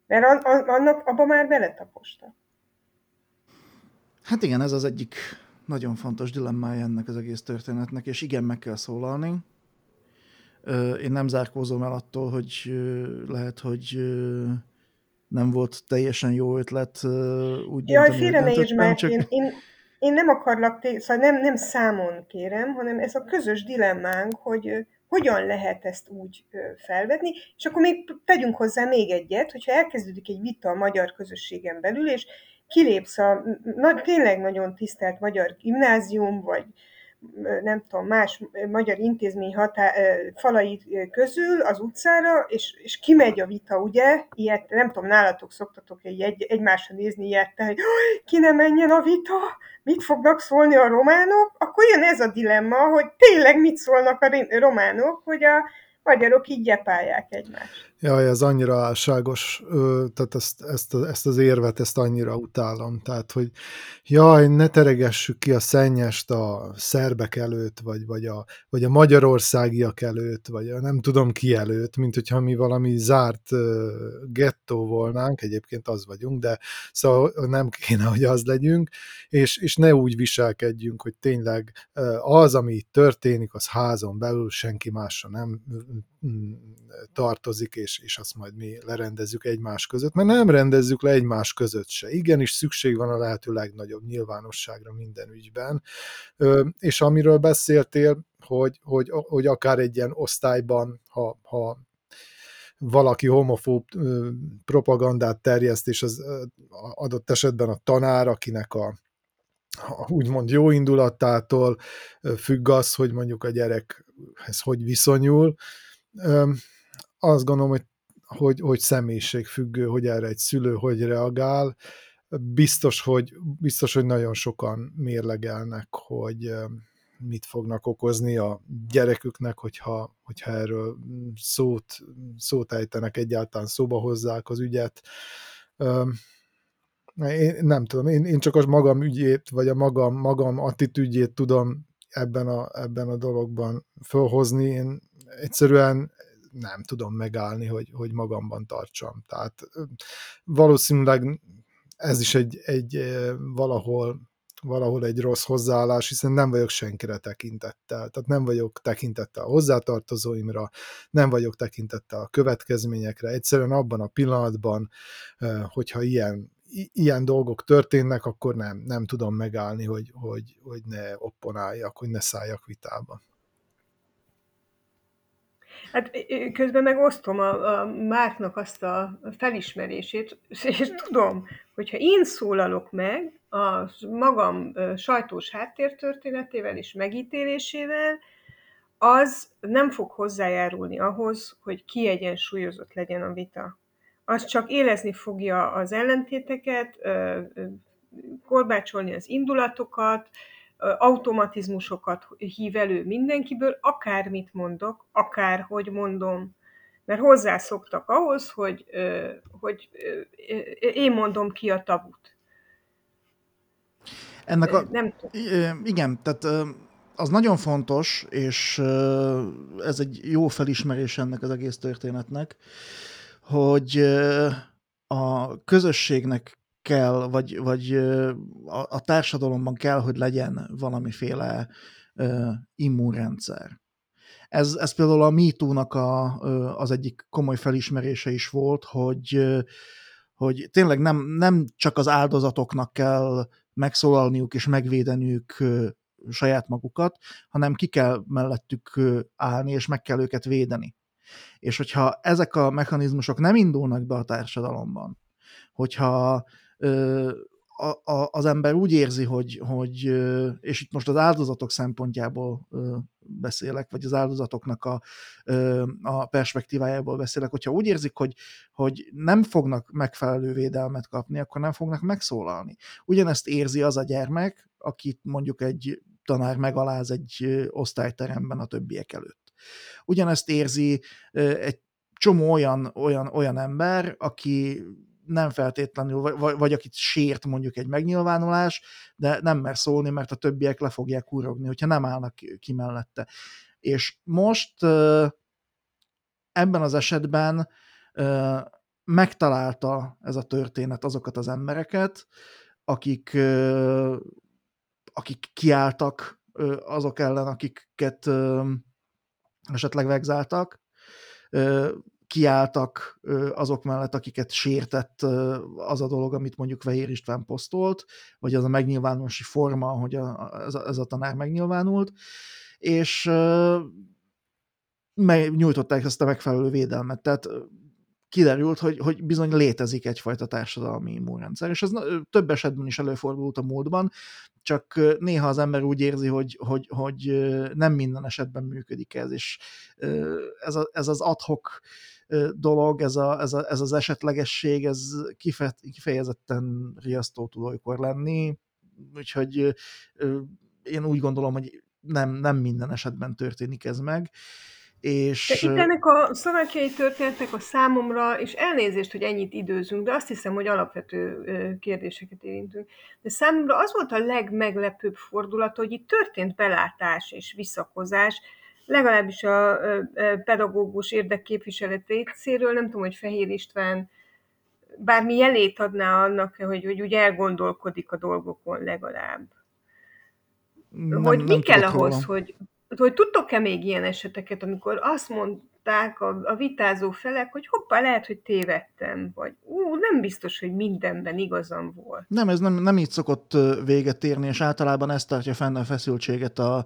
Mert annak abba már beletaposta. Hát igen, ez az egyik nagyon fontos dilemmája ennek az egész történetnek, és igen, meg kell szólalni. Én nem zárkózom el attól, hogy lehet, hogy nem volt teljesen jó ötlet úgy Jaj, félre ne csak... én, én, én nem akarlak, té- szóval nem, nem számon kérem, hanem ez a közös dilemmánk, hogy hogyan lehet ezt úgy felvetni, és akkor még tegyünk hozzá még egyet, hogyha elkezdődik egy vita a magyar közösségen belül, és kilépsz a na, tényleg nagyon tisztelt magyar gimnázium, vagy nem tudom, más magyar intézmény hatá, falai közül az utcára, és, és kimegy a vita, ugye? Ilyet, nem tudom, nálatok szoktatok egy, egy, egymásra nézni ilyet, hogy ki ne menjen a vita, mit fognak szólni a románok, akkor jön ez a dilemma, hogy tényleg mit szólnak a románok, hogy a magyarok így gyepálják egymást. Jaj, ez annyira álságos, tehát ezt, ezt, ezt az érvet, ezt annyira utálom. Tehát, hogy jaj, ne teregessük ki a szennyest a szerbek előtt, vagy, vagy, a, vagy a magyarországiak előtt, vagy a nem tudom ki előtt, mint hogyha mi valami zárt gettó volnánk, egyébként az vagyunk, de szóval nem kéne, hogy az legyünk, és, és ne úgy viselkedjünk, hogy tényleg az, ami történik, az házon belül senki másra nem tartozik, és, és azt majd mi lerendezzük egymás között, mert nem rendezzük le egymás között se. Igenis szükség van a lehető legnagyobb nyilvánosságra minden ügyben, és amiről beszéltél, hogy, hogy, hogy akár egy ilyen osztályban, ha, ha valaki homofób propagandát terjeszt, és az adott esetben a tanár, akinek a, úgymond jó indulatától függ az, hogy mondjuk a gyerekhez hogy viszonyul, azt gondolom, hogy, hogy, hogy személyiségfüggő, hogy erre egy szülő hogy reagál. Biztos, hogy, biztos, hogy nagyon sokan mérlegelnek, hogy mit fognak okozni a gyereküknek, hogyha, hogyha erről szót, szót ejtenek, egyáltalán szóba hozzák az ügyet. Én nem tudom, én, én csak a magam ügyét, vagy a magam, magam attitűdjét tudom ebben a, ebben a dologban fölhozni. Én egyszerűen nem tudom megállni, hogy, hogy magamban tartsam. Tehát valószínűleg ez is egy, egy valahol valahol egy rossz hozzáállás, hiszen nem vagyok senkire tekintettel. Tehát nem vagyok tekintettel a hozzátartozóimra, nem vagyok tekintettel a következményekre. Egyszerűen abban a pillanatban, hogyha ilyen, ilyen dolgok történnek, akkor nem, nem tudom megállni, hogy, hogy, hogy ne opponáljak, hogy ne szálljak vitába. Hát közben meg osztom a, a Márknak azt a felismerését, és tudom, hogyha én szólalok meg a magam sajtós háttértörténetével és megítélésével, az nem fog hozzájárulni ahhoz, hogy kiegyensúlyozott legyen a vita. Az csak élezni fogja az ellentéteket, korbácsolni az indulatokat, automatizmusokat hív elő mindenkiből, akármit mondok, akárhogy mondom, mert hozzászoktak ahhoz, hogy, hogy én mondom ki a tabut. Ennek a, Nem Igen, tehát az nagyon fontos, és ez egy jó felismerés ennek az egész történetnek, hogy a közösségnek kell, vagy, vagy a, a társadalomban kell, hogy legyen valamiféle uh, immunrendszer. Ez, ez például a MeToo-nak a, az egyik komoly felismerése is volt, hogy, hogy tényleg nem, nem csak az áldozatoknak kell megszólalniuk és megvédeniük saját magukat, hanem ki kell mellettük állni, és meg kell őket védeni. És hogyha ezek a mechanizmusok nem indulnak be a társadalomban, hogyha a, a, az ember úgy érzi, hogy, hogy, és itt most az áldozatok szempontjából beszélek, vagy az áldozatoknak a, a perspektívájából beszélek, hogyha úgy érzik, hogy, hogy nem fognak megfelelő védelmet kapni, akkor nem fognak megszólalni. Ugyanezt érzi az a gyermek, akit mondjuk egy tanár megaláz egy osztályteremben a többiek előtt. Ugyanezt érzi egy csomó olyan, olyan, olyan ember, aki nem feltétlenül, vagy, vagy akit sért mondjuk egy megnyilvánulás, de nem mer szólni, mert a többiek le fogják urogni, hogyha nem állnak ki mellette. És most ebben az esetben megtalálta ez a történet azokat az embereket, akik akik kiálltak azok ellen, akiket esetleg vegzáltak, kiálltak azok mellett, akiket sértett az a dolog, amit mondjuk Vehér István posztolt, vagy az a megnyilvánulási forma, hogy a, ez, a, ez a tanár megnyilvánult, és nyújtották ezt a megfelelő védelmet. Tehát kiderült, hogy, hogy bizony létezik egyfajta társadalmi immunrendszer, és ez több esetben is előfordult a múltban, csak néha az ember úgy érzi, hogy, hogy, hogy nem minden esetben működik ez, és ez, a, ez az adhok dolog, ez, a, ez, a, ez az esetlegesség, ez kifejezetten riasztó tud olykor lenni, úgyhogy én úgy gondolom, hogy nem, nem minden esetben történik ez meg, és... De itt ennek a szlovákiai történetnek a számomra, és elnézést, hogy ennyit időzünk, de azt hiszem, hogy alapvető kérdéseket érintünk. De számomra az volt a legmeglepőbb fordulat, hogy itt történt belátás és visszakozás, legalábbis a pedagógus érdekképviselet részéről, nem tudom, hogy Fehér István bármi jelét adná annak, hogy, hogy úgy elgondolkodik a dolgokon legalább. Nem, hogy mi nem kell ahhoz, róla. hogy, hogy tudtok-e még ilyen eseteket, amikor azt mondták a, a vitázó felek, hogy hoppá, lehet, hogy tévedtem, vagy ú, nem biztos, hogy mindenben igazam volt. Nem, ez nem, nem így szokott véget érni, és általában ez tartja fenn a feszültséget a,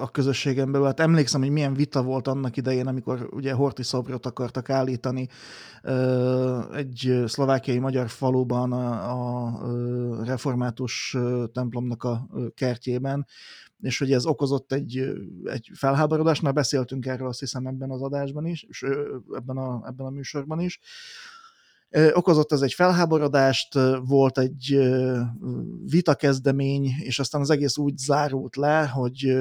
a közösségen belül. Hát emlékszem, hogy milyen vita volt annak idején, amikor ugye Horti szobrot akartak állítani egy szlovákiai magyar faluban a, a református templomnak a kertjében, és hogy ez okozott egy, egy felháborodást, már beszéltünk erről azt hiszem ebben az adásban is, és ebben a, ebben a műsorban is, Okozott ez egy felháborodást, volt egy vitakezdemény, és aztán az egész úgy zárult le, hogy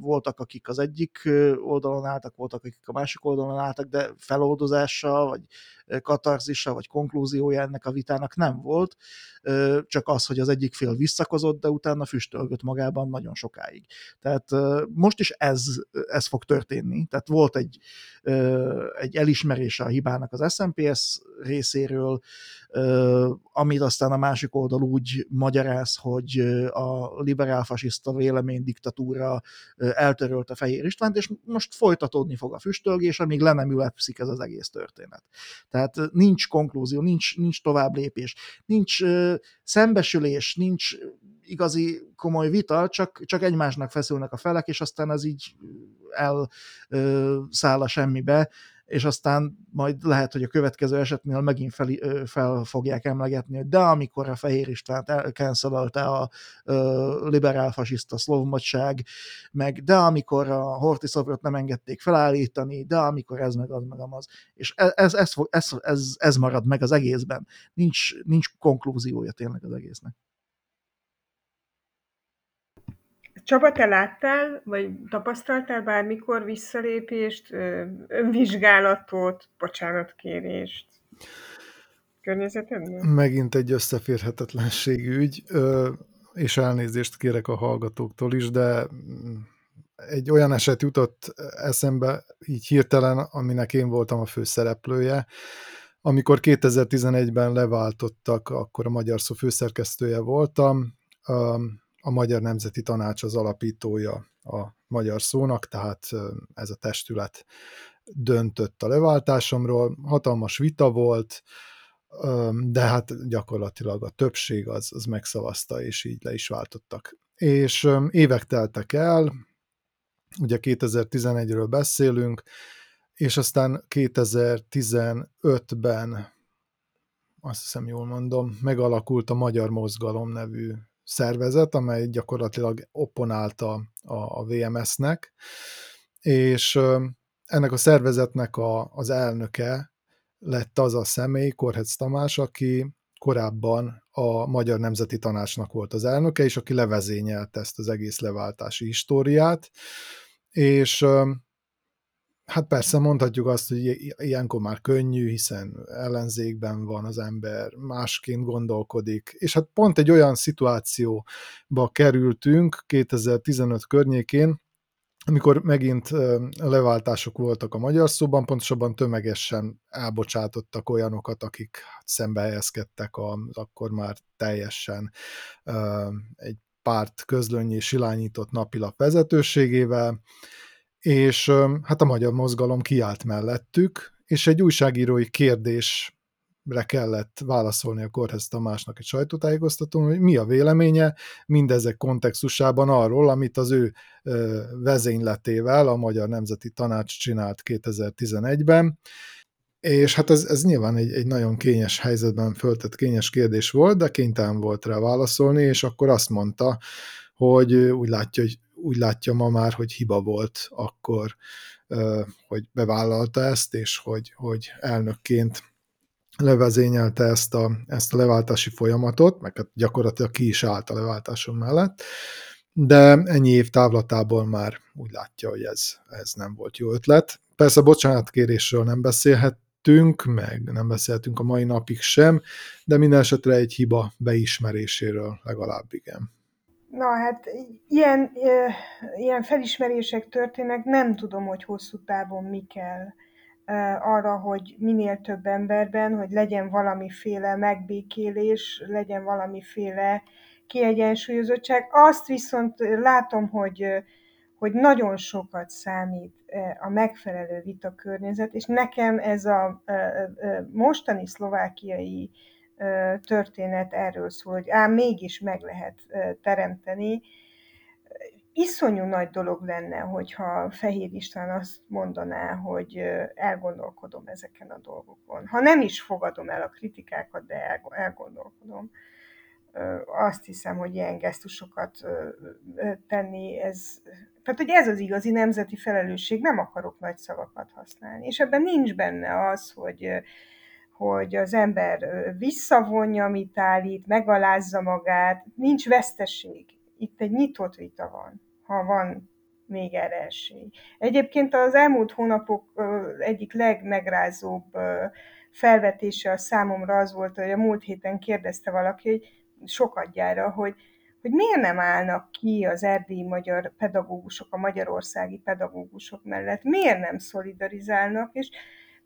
voltak, akik az egyik oldalon álltak, voltak, akik a másik oldalon álltak, de feloldozása, vagy katarzisa, vagy konklúziója ennek a vitának nem volt, csak az, hogy az egyik fél visszakozott, de utána füstölgött magában nagyon sokáig. Tehát most is ez, ez fog történni. Tehát volt egy, egy elismerése a hibának az SNPS részéről, amit aztán a másik oldal úgy magyaráz, hogy a liberálfasiszta vélemény diktatúra eltörölte Fehér Istvánt, és most folytatódni fog a füstölgés, amíg le nem ülepszik ez az egész történet. Tehát nincs konklúzió, nincs, nincs tovább lépés, nincs szembesülés, nincs igazi komoly vita, csak, csak egymásnak feszülnek a felek, és aztán ez így elszáll a semmibe, és aztán majd lehet, hogy a következő esetnél megint fel, fel fogják emlegetni, hogy de amikor a Fehér Istvánt elkenszelte a liberálfasiszta szlovmodság, meg de amikor a Horti szobrot nem engedték felállítani, de amikor ez meg az meg az. És ez, ez, ez, ez, ez, ez marad meg az egészben. Nincs, nincs konklúziója tényleg az egésznek. Csaba, te láttál, vagy tapasztaltál bármikor visszalépést, önvizsgálatot, bocsánatkérést környezetedben? Megint egy összeférhetetlenség ügy, és elnézést kérek a hallgatóktól is, de egy olyan eset jutott eszembe így hirtelen, aminek én voltam a főszereplője, amikor 2011-ben leváltottak, akkor a Magyar Szó főszerkesztője voltam, a Magyar Nemzeti Tanács az alapítója a magyar szónak, tehát ez a testület döntött a leváltásomról, hatalmas vita volt, de hát gyakorlatilag a többség az, az megszavazta, és így le is váltottak. És évek teltek el, ugye 2011-ről beszélünk, és aztán 2015-ben, azt hiszem jól mondom, megalakult a Magyar Mozgalom nevű szervezet, amely gyakorlatilag opponálta a, a VMS-nek, és ennek a szervezetnek a, az elnöke lett az a személy, Korhetsz Tamás, aki korábban a Magyar Nemzeti Tanácsnak volt az elnöke, és aki levezényelte ezt az egész leváltási históriát, és Hát persze mondhatjuk azt, hogy ilyenkor már könnyű, hiszen ellenzékben van az ember, másként gondolkodik, és hát pont egy olyan szituációba kerültünk 2015 környékén, amikor megint leváltások voltak a magyar szóban, pontosabban tömegesen elbocsátottak olyanokat, akik szembe helyezkedtek az akkor már teljesen egy párt közlönyé silányított napilap vezetőségével, és hát a magyar mozgalom kiállt mellettük, és egy újságírói kérdés kellett válaszolni a Korhez Tamásnak egy sajtótájékoztatón, hogy mi a véleménye mindezek kontextusában arról, amit az ő vezényletével a Magyar Nemzeti Tanács csinált 2011-ben, és hát ez, ez nyilván egy, egy nagyon kényes helyzetben föltett kényes kérdés volt, de kénytelen volt rá válaszolni, és akkor azt mondta, hogy úgy látja, hogy úgy látja ma már, hogy hiba volt akkor, hogy bevállalta ezt, és hogy, hogy elnökként levezényelte ezt a, ezt a leváltási folyamatot, meg hát gyakorlatilag ki is állt a leváltáson mellett, de ennyi év távlatából már úgy látja, hogy ez, ez nem volt jó ötlet. Persze bocsánatkérésről nem beszélhettünk, meg nem beszéltünk a mai napig sem, de minden esetre egy hiba beismeréséről legalább igen. Na hát ilyen, ilyen felismerések történnek, nem tudom, hogy hosszú távon mi kell arra, hogy minél több emberben, hogy legyen valamiféle megbékélés, legyen valamiféle kiegyensúlyozottság. Azt viszont látom, hogy, hogy nagyon sokat számít a megfelelő vitakörnyezet, és nekem ez a mostani szlovákiai történet erről szól, hogy ám mégis meg lehet teremteni iszonyú nagy dolog lenne, hogyha Fehér István azt mondaná, hogy elgondolkodom ezeken a dolgokon. Ha nem is fogadom el a kritikákat, de elgondolkodom. Azt hiszem, hogy ilyen gesztusokat tenni, ez, tehát, hogy ez az igazi nemzeti felelősség, nem akarok nagy szavakat használni. És ebben nincs benne az, hogy, hogy az ember visszavonja, amit állít, megalázza magát, nincs veszteség. Itt egy nyitott vita van, ha van még erre esély. Egyébként az elmúlt hónapok egyik legmegrázóbb felvetése a számomra az volt, hogy a múlt héten kérdezte valaki, hogy sokadjára, hogy, hogy miért nem állnak ki az erdélyi magyar pedagógusok, a magyarországi pedagógusok mellett, miért nem szolidarizálnak, és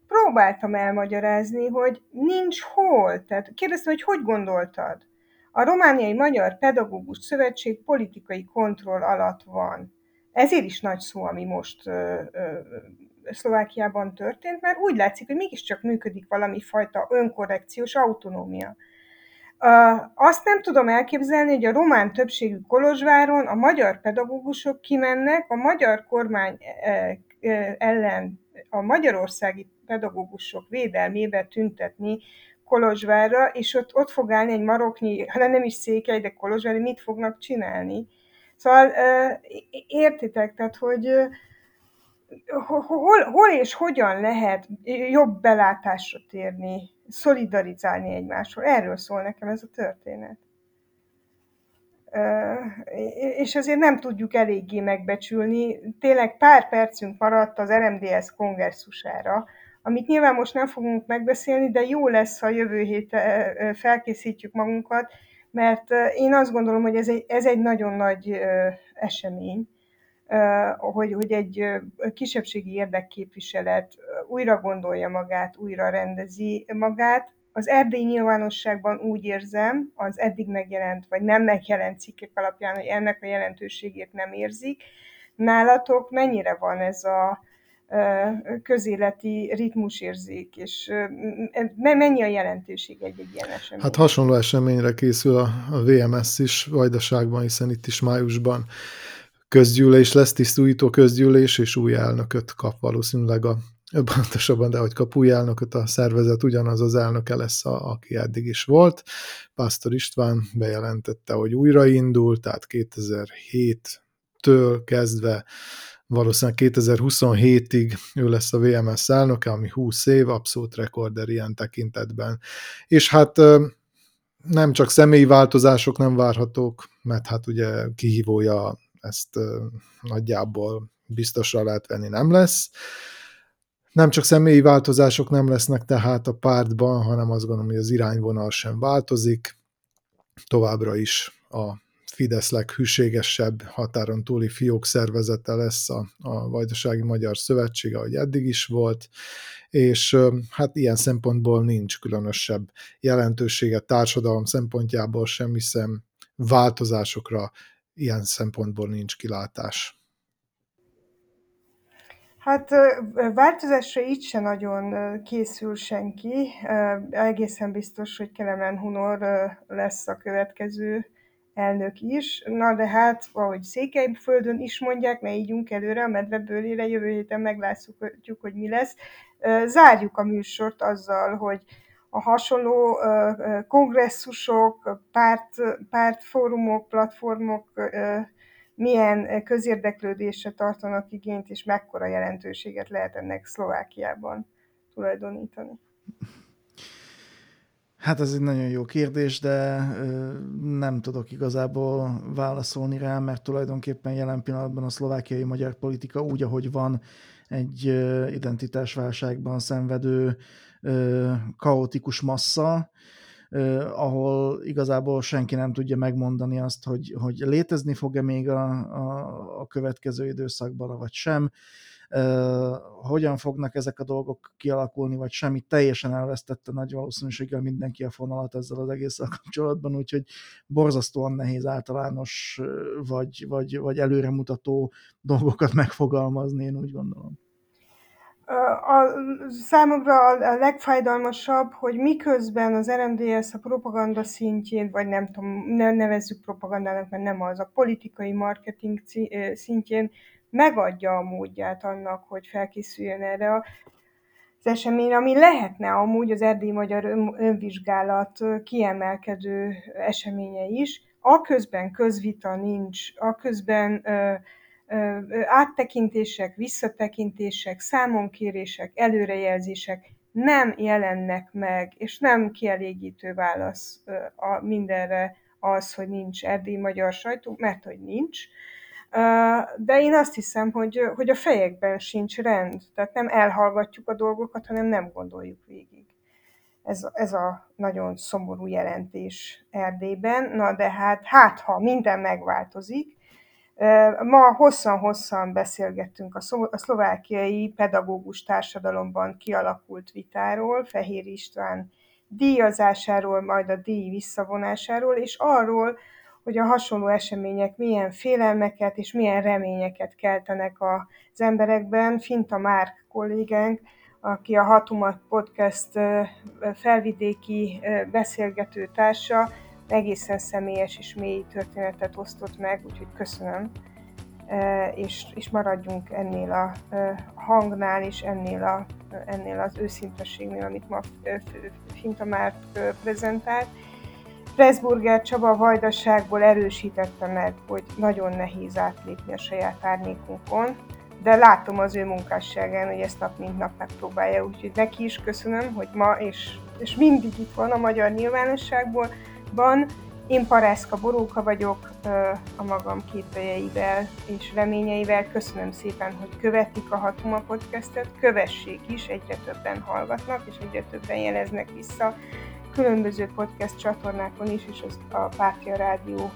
próbáltam elmagyarázni, hogy nincs hol. Tehát kérdeztem, hogy hogy gondoltad? A Romániai Magyar Pedagógus Szövetség politikai kontroll alatt van. Ezért is nagy szó, ami most ö, ö, Szlovákiában történt, mert úgy látszik, hogy mégiscsak működik valami fajta önkorrekciós autonómia. Azt nem tudom elképzelni, hogy a román többségű Kolozsváron a magyar pedagógusok kimennek a magyar kormány ellen a magyarországi pedagógusok védelmébe tüntetni Kolozsvárra, és ott, ott fog állni egy maroknyi, hanem nem is székely, de Kolozsvári, mit fognak csinálni. Szóval értitek, tehát, hogy hol, hol és hogyan lehet jobb belátásra térni, szolidarizálni egymásról. Erről szól nekem ez a történet. És ezért nem tudjuk eléggé megbecsülni. Tényleg pár percünk maradt az RMDS kongresszusára, amit nyilván most nem fogunk megbeszélni, de jó lesz, ha jövő hét felkészítjük magunkat, mert én azt gondolom, hogy ez egy, ez egy nagyon nagy esemény, hogy, hogy egy kisebbségi érdekképviselet újra gondolja magát, újra rendezi magát. Az erdélyi nyilvánosságban úgy érzem, az eddig megjelent, vagy nem megjelent cikkek alapján, hogy ennek a jelentőségét nem érzik. Nálatok mennyire van ez a, közéleti ritmusérzék, és mennyi a jelentőség egy-egy ilyen esemény? Hát hasonló eseményre készül a VMS is Vajdaságban, hiszen itt is májusban közgyűlés lesz, tisztújító közgyűlés, és új elnököt kap valószínűleg a pontosabban, de hogy kap új elnököt a szervezet, ugyanaz az elnöke lesz, a, aki eddig is volt. Pásztor István bejelentette, hogy újraindul, tehát 2007-től kezdve valószínűleg 2027-ig ő lesz a VMS elnöke, ami 20 év, abszolút rekorder ilyen tekintetben. És hát nem csak személyi változások nem várhatók, mert hát ugye kihívója ezt nagyjából biztosra lehet venni nem lesz. Nem csak személyi változások nem lesznek tehát a pártban, hanem azt gondolom, hogy az irányvonal sem változik. Továbbra is a Fidesz leghűségesebb határon túli fiók szervezete lesz a, a Vajdasági Magyar Szövetség, ahogy eddig is volt, és hát ilyen szempontból nincs különösebb jelentősége társadalom szempontjából sem, hiszen változásokra ilyen szempontból nincs kilátás. Hát változásra így se nagyon készül senki. Egészen biztos, hogy Kelemen Hunor lesz a következő elnök is. Na de hát, ahogy Székelyföldön is mondják, ne ígyunk előre a medvebőlére, jövő héten meglátjuk, hogy mi lesz. Zárjuk a műsort azzal, hogy a hasonló kongresszusok, párt, pártfórumok, platformok milyen közérdeklődésre tartanak igényt, és mekkora jelentőséget lehet ennek Szlovákiában tulajdonítani? Hát ez egy nagyon jó kérdés, de nem tudok igazából válaszolni rá, mert tulajdonképpen jelen pillanatban a szlovákiai magyar politika úgy, ahogy van, egy identitásválságban szenvedő kaotikus massza, ahol igazából senki nem tudja megmondani azt, hogy, hogy létezni fog-e még a, a, a következő időszakban, vagy sem, hogyan fognak ezek a dolgok kialakulni, vagy semmi, teljesen elvesztette nagy valószínűséggel mindenki a fonalat ezzel az egésszel kapcsolatban, úgyhogy borzasztóan nehéz általános, vagy, vagy, vagy előremutató dolgokat megfogalmazni, én úgy gondolom a, számomra a legfájdalmasabb, hogy miközben az RMDS a propaganda szintjén, vagy nem tudom, ne nevezzük propagandának, mert nem az, a politikai marketing szintjén megadja a módját annak, hogy felkészüljön erre a az esemény, ami lehetne amúgy az erdélyi magyar önvizsgálat kiemelkedő eseménye is, aközben közvita nincs, aközben áttekintések, visszatekintések, számonkérések, előrejelzések nem jelennek meg, és nem kielégítő válasz a mindenre az, hogy nincs erdélyi magyar sajtó, mert hogy nincs. De én azt hiszem, hogy, hogy a fejekben sincs rend, tehát nem elhallgatjuk a dolgokat, hanem nem gondoljuk végig. Ez, ez a nagyon szomorú jelentés Erdélyben. Na de hát, hát ha minden megváltozik, Ma hosszan-hosszan beszélgettünk a szlovákiai pedagógus társadalomban kialakult vitáról, Fehér István díjazásáról, majd a díj visszavonásáról, és arról, hogy a hasonló események milyen félelmeket és milyen reményeket keltenek az emberekben. Finta Márk kollégánk, aki a Hatumat Podcast felvidéki beszélgető társa, egészen személyes és mély történetet osztott meg, úgyhogy köszönöm. És, és maradjunk ennél a hangnál és ennél, a, ennél az őszintességnél, amit ma Finta már prezentált. Pressburger Csaba vajdaságból erősítette meg, hogy nagyon nehéz átlépni a saját árnyékunkon, de látom az ő munkásságán, hogy ezt nap mint nap megpróbálja, úgyhogy neki is köszönöm, hogy ma és, és mindig itt van a magyar nyilvánosságból, ban. Én Parászka Boróka vagyok, a magam kételjeivel és reményeivel. Köszönöm szépen, hogy követik a Hatuma podcastet, kövessék is, egyre többen hallgatnak, és egyre többen jeleznek vissza. Különböző podcast csatornákon is, és az a Pártja Rádió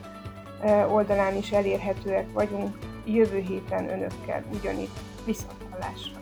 oldalán is elérhetőek vagyunk. Jövő héten önökkel ugyanitt viszont hallásra.